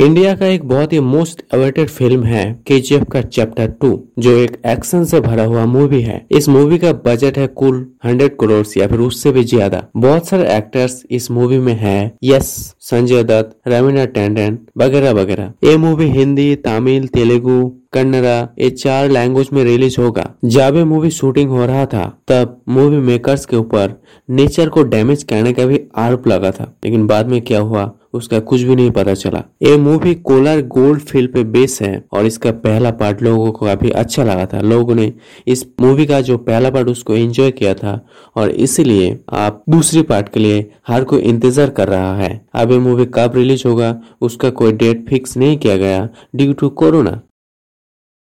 India का एक बहुत ही मोस्ट अवेटेड फ़िल्म है के का चैप्टर टू, जो एक एक्शन से भरा हुआ मूवी है। इस मूवी का बजट है कुल हंड्रेड करोड़ या फिर उससे भी ज़्यादा। बहुत सारे एक्टर्स इस मूवी में है। यस, संजय दत्त, रवीना टैंडन, वगैरह वगैरह। ये मूवी हिंदी, तमिल, तेलुगु, कन्नड़ा, ये चार लैंग्वेज में रिलीज़ होगा। जब ये मूवी शूटिंग हो रहा था, तब मूवी मेकर्स के ऊपर नेचर को डैमेज करने का भी आरोप लगा था। लेकिन बाद में क्या हुआ? उसका कुछ भी नहीं पता चला। ये मूवी कोलर गोल्ड फ़ील्ड पे बेस है और इसका पहला पार्ट लोगों को काफ़ी अच्छा लगा था। लोगों ने इस मूवी का जो पहला पार्ट उसको एंजॉय किया था और इसीलिए आप दूसरी पार्ट के लिए हर कोई इंतज़ार कर रहा है। अब ये मूवी कब रिलीज़ होगा, उसका कोई डेट फिक्स नहीं किया गया ड्यू टू कोरोना